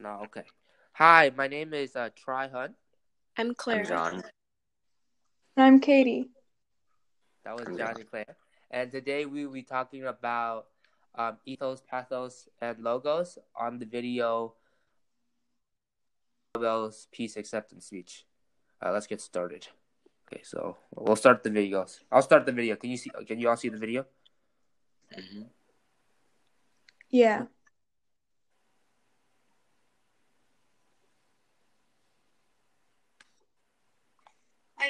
No, okay. Hi, my name is uh, Tri Hun. I'm Claire. I'm John. I'm Katie. That was I'm John and Claire. And today we will be talking about um, ethos, pathos, and logos on the video Nobel's Peace Acceptance Speech. Uh, let's get started. Okay, so we'll start the videos. I'll start the video. Can you see? Can you all see the video? hmm Yeah.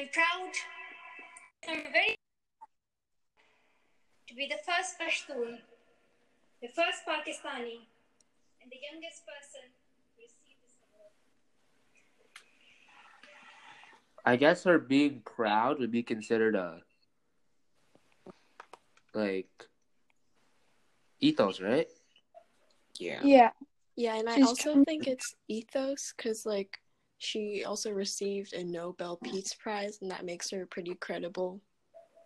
I'm proud. I'm very to be the first Pashtun, the first Pakistani, and the youngest person to receive this award. I guess her being proud would be considered a like ethos, right? Yeah. Yeah. Yeah, and I also trying- think it's ethos because, like, she also received a Nobel Peace Prize, and that makes her pretty credible.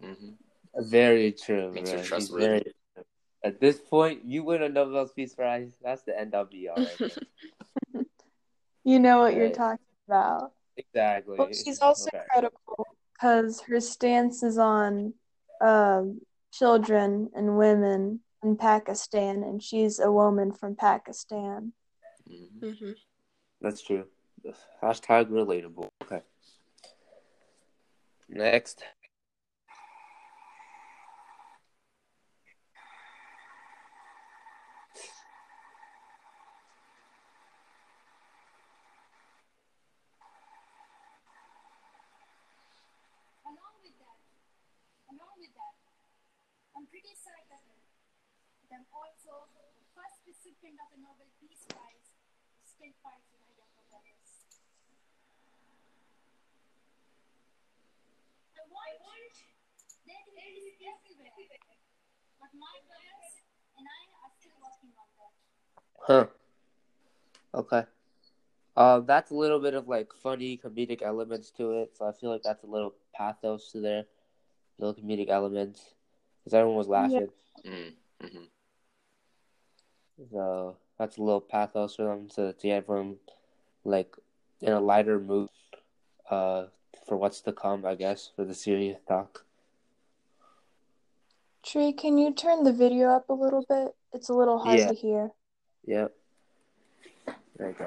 hmm Very true. Makes her trustworthy. very- At this point, you win a Nobel Peace Prize. That's the end of be all right. You know what you're talking about. exactly. But she's also Okay. credible because her stance is on um, children and women in Pakistan, and she's a woman from Pakistan. hmm hmm That's true. Hashtag relatable. Okay. Next. Also the first recipient of the Nobel Peace Prize fights with her younger brothers. I want, I want there to be everywhere, but my brothers and I are still working on that. Huh. Okay. Uh, that's a little bit of like funny comedic elements to it, so I feel like that's a little pathos to there, little comedic elements, because everyone was laughing. hmm hmm So that's a little pathos for them to, to get everyone like in a lighter mood, uh, for what's to come, I guess, for the serious talk. Tree, can you turn the video up a little bit? It's a little hard Yeah. to hear. Yep. There you go.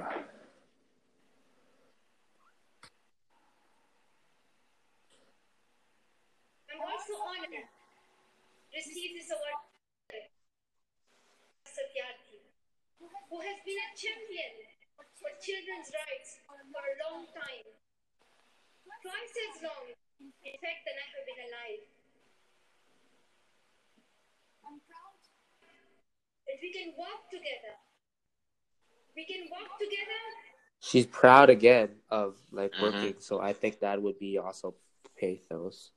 I'm also honored to receive this award Satyarthi, who has been a champion for children's rights for a long time. Twice as long, in fact, than I have been alive. I'm proud that we can walk together. We can walk together She's proud again of like Mhm. working, so I think that would be also pathos.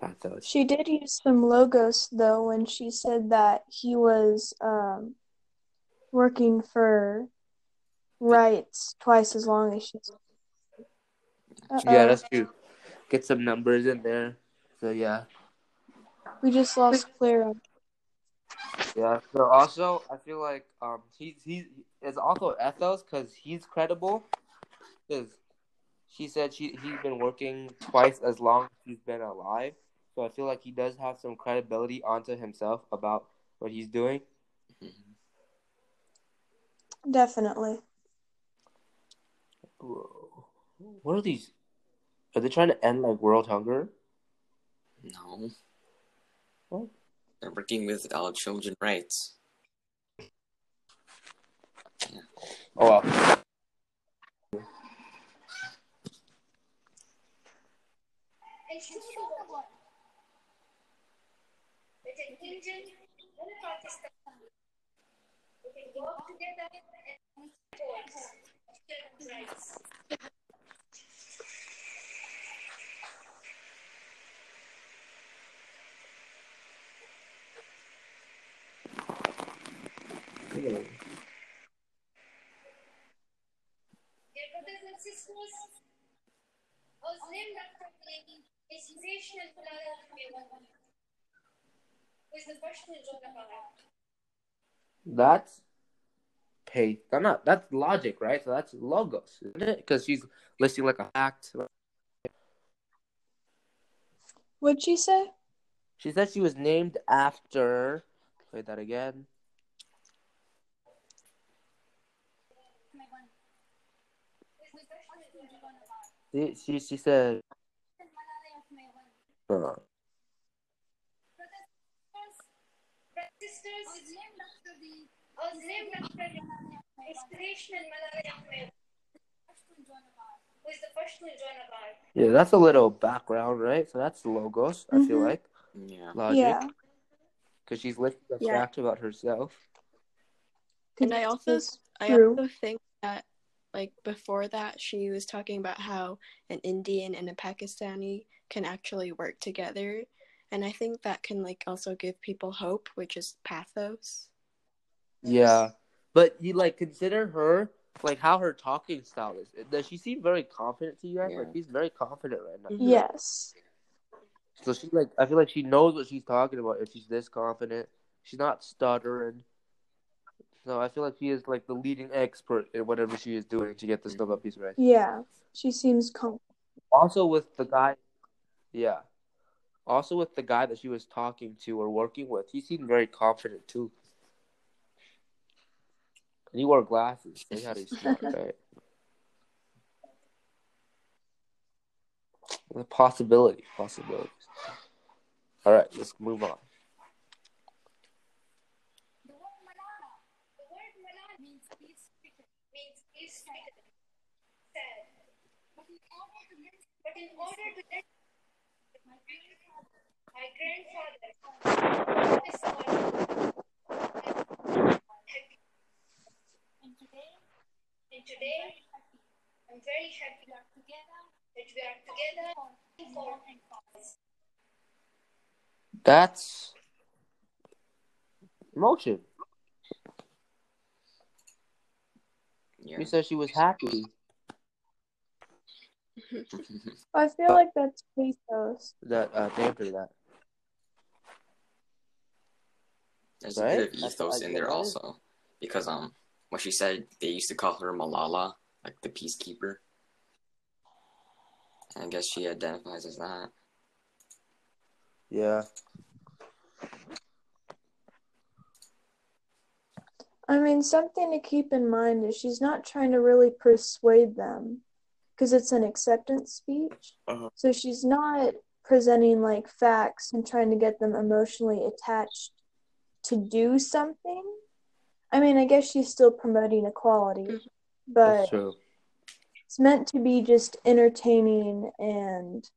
Pathos. She did use some logos though when she said that he was um, working for rights twice as long as she's. Uh-oh. Yeah, that's true. Get some numbers in there. So yeah. We just lost Clara. Yeah. So also, I feel like um he's he's it's also ethos because he's credible. Because she said she he's been working twice as long as he's been alive. So I feel like he does have some credibility onto himself about what he's doing. Definitely. Bro, what are these? Are they trying to end like world hunger? No. What? They're working with our children rights. Oh well. and show the world that an Indian and a Pakistani who can work together and support children's rights. Dear brothers and sisters, I was named after playing a sensational player who is the Pashtun That's pay. That's not that's logic, right? So that's logos, isn't it? Because she's listing like a fact. What'd she say? She said she was named after. Play that again. She she, she said. Uh, Sisters was named after the was named after the inspirational Malayalam man who is the first to join a bar. yeah, that's a little background, right? So that's logos. I feel Mhm. like Yeah. logic Yeah. because she's listing a Yeah. fact about herself. And I also I also think that like before that she was talking about how an Indian and a Pakistani can actually work together. And I think that can like also give people hope, which is pathos. Yeah, but you like consider her like how her talking style is. Does she seem very confident to you guys? Like she's very confident right now. Yes. So she like I feel like she knows what she's talking about if she's this confident. She's not stuttering. So I feel like she is like the leading expert in whatever she is doing to get this Nobel Peace Prize. Yeah. She seems com- Also with the guy, yeah. Also with the guy that she was talking to or working with, he seemed very confident too. And he wore glasses. He had his smart, right? The possibility, possibilities. All right, let's move on. The word Malala, the word Malala means peace speaker, means peace speaker. Sad. But in order to live, but in order to live, my grandfather, my grandfather, this one. And today, and today, I'm very happy we are together, that we are together for and cause. That's emotion. Yeah. She said she was happy. I feel like that's pathos. That uh, they answered that. There's a Right? bit of That's- ethos I in there also, because um, what she said, they used to call her Malala, like the peacekeeper. And I guess she identifies as that. Yeah. I mean, something to keep in mind is she's not trying to really persuade them because it's an acceptance speech. Uh-huh. So she's not presenting like facts and trying to get them emotionally attached to do something. I mean, I guess she's still promoting equality, Mhm. but it's meant to be just entertaining and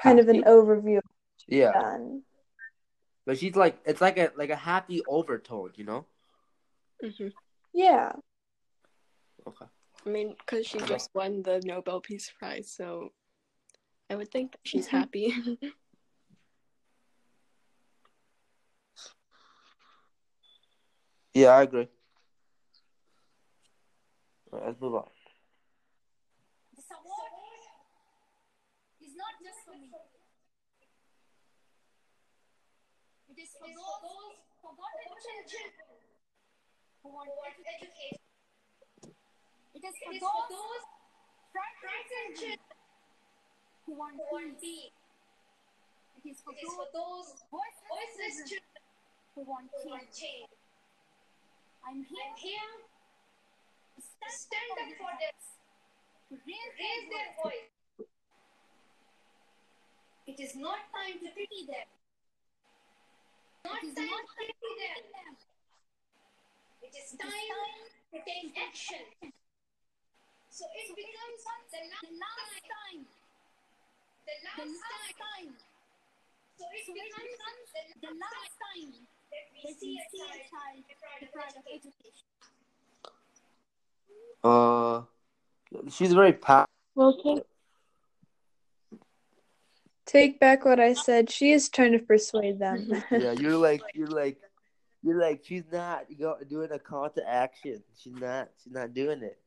kind of an Happy. overview Yeah. done. But she's like it's like a like a happy overtone, you know? hmm Yeah. Okay. I mean, because she just won the Nobel Peace Prize, so I would think that she's mm-hmm. happy. Yeah, I agree. All right, let's move on. This award is not just for me. It is for those forgotten children who want education. It is for those frightened children who want peace. It is for those voiceless children who want change. I'm here to stand up for them to raise, their voice. It is not time to pity them. Not it is time not to pity them. It is time to take action. So it becomes the last time. The last time. So it becomes the last time that we see a child deprived of education. Uh she's very pa- Well, take, take back what I said. She is trying to persuade them. Yeah, you're like you're like you're like she's not doing a call to action. She's not she's not doing it.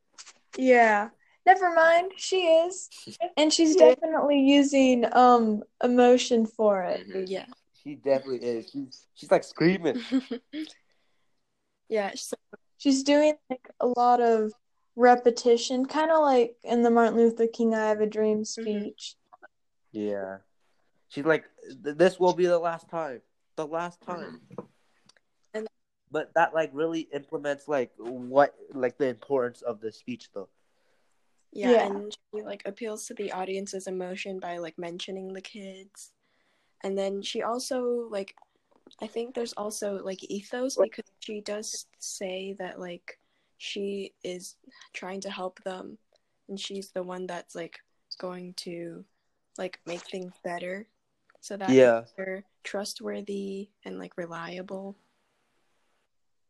Yeah. Never mind. She is. And she's definitely using um emotion for it. Mhm. yeah. She definitely is. She's she's like screaming. Yeah, so, She's doing like a lot of repetition, kind of like in the Martin Luther King "I Have a Dream" speech. Yeah. She's like, this will be the last time. The last time. And- but that like really implements like what like the importance of the speech though. yeah, Yeah. and she like appeals to the audience's emotion by like mentioning the kids. And then she also like I think there's also like ethos because she does say that like she is trying to help them and she's the one that's like going to like make things better. So that Yeah. makes her trustworthy and like reliable.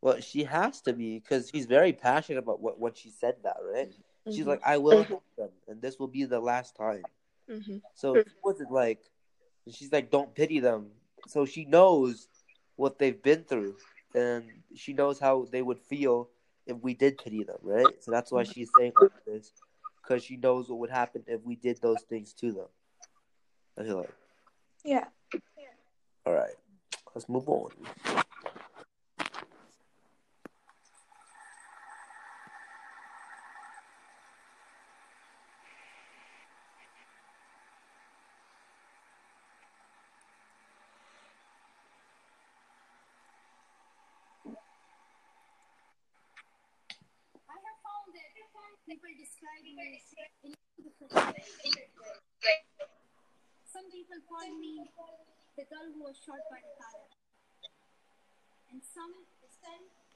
Well, she has to be because she's very passionate about what when she said that, right? She's Mhm. like, I will help them, and this will be the last time. Mhm. So she wasn't like, she's like, don't pity them. So she knows what they've been through, and she knows how they would feel if we did pity them, right? So that's why she's saying all this, because she knows what would happen if we did those things to them. I feel like, Yeah. all right, let's move on. I have found that people describe me in. Some people call me the girl who was shot by the car, and some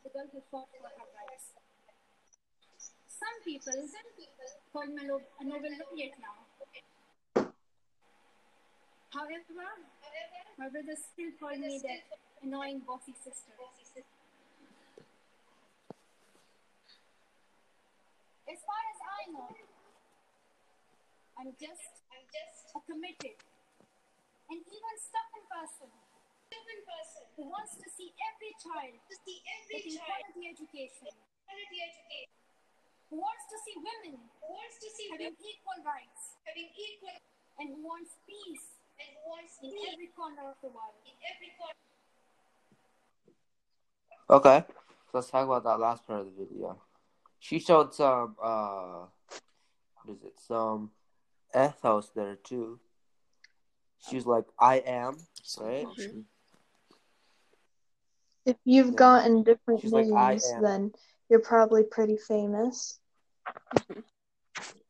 the girl who fought for her rights. Some people call me a no- a Nobel laureate now. However, my brothers still call me that annoying bossy sister. As far as I know, I'm just, I'm just a committed and even stubborn person, stubborn person who wants to see every child to see every getting quality education, quality education, who wants to see women, who wants to see having equal rights, having equal, and who wants peace, and who wants in every corner of the world, in every corner. Okay, so let's talk about that last part of the video. She showed some, uh, what is it? Some ethos there too. She's like, "I am," Some Right. emotion. If you've Yeah. gotten different She's names, am." then you're probably pretty famous.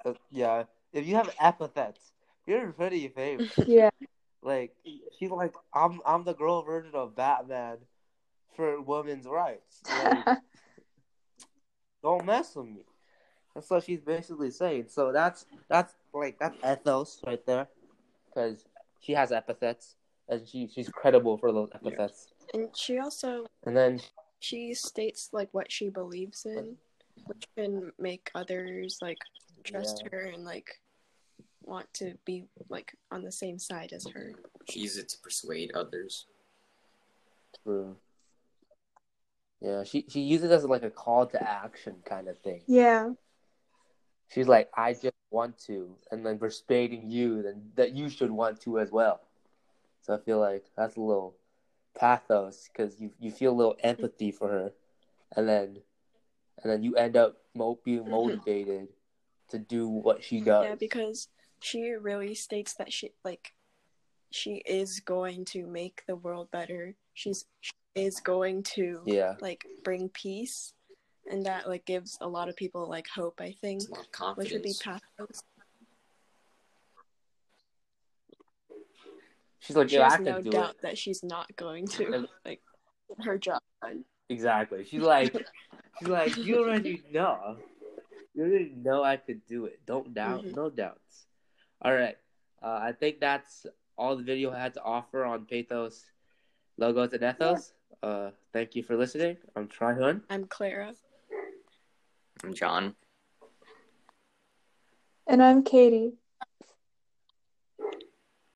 Uh, yeah. If you have epithets, you're pretty famous. Yeah. like, she's like, "I'm, I'm the girl version of Batman for women's rights." Like, don't mess with me. That's what she's basically saying. So that's that's like that's ethos right there, because she has epithets and she she's credible for those epithets. And she also And then she states like what she believes in, which can make others like trust Yeah. her and like want to be like on the same side as her. She uses it to persuade others. True. Yeah, she she uses it as like a call to action kind of thing. Yeah. She's like, I just want to, and then persuading you then that you should want to as well. So I feel like that's a little pathos because you you feel a little empathy for her, and then and then you end up mo- being mm-hmm. motivated to do what she does. Yeah, because she really states that she like she is going to make the world better. She's she is going to yeah, like bring peace and that like gives a lot of people like hope, I think. A lot Which would be pathos. she's like, She has no do doubt it. that she's not going to like her job done. Exactly. She's like, she's like, you already know. You already know I could do it. Don't doubt. Mhm. No doubts. All right. Uh, I think that's all the video had to offer on Pathos, Logos, and Ethos. Uh, thank you for listening. I'm Tryhun. I'm Clara. I'm John. And I'm Katie.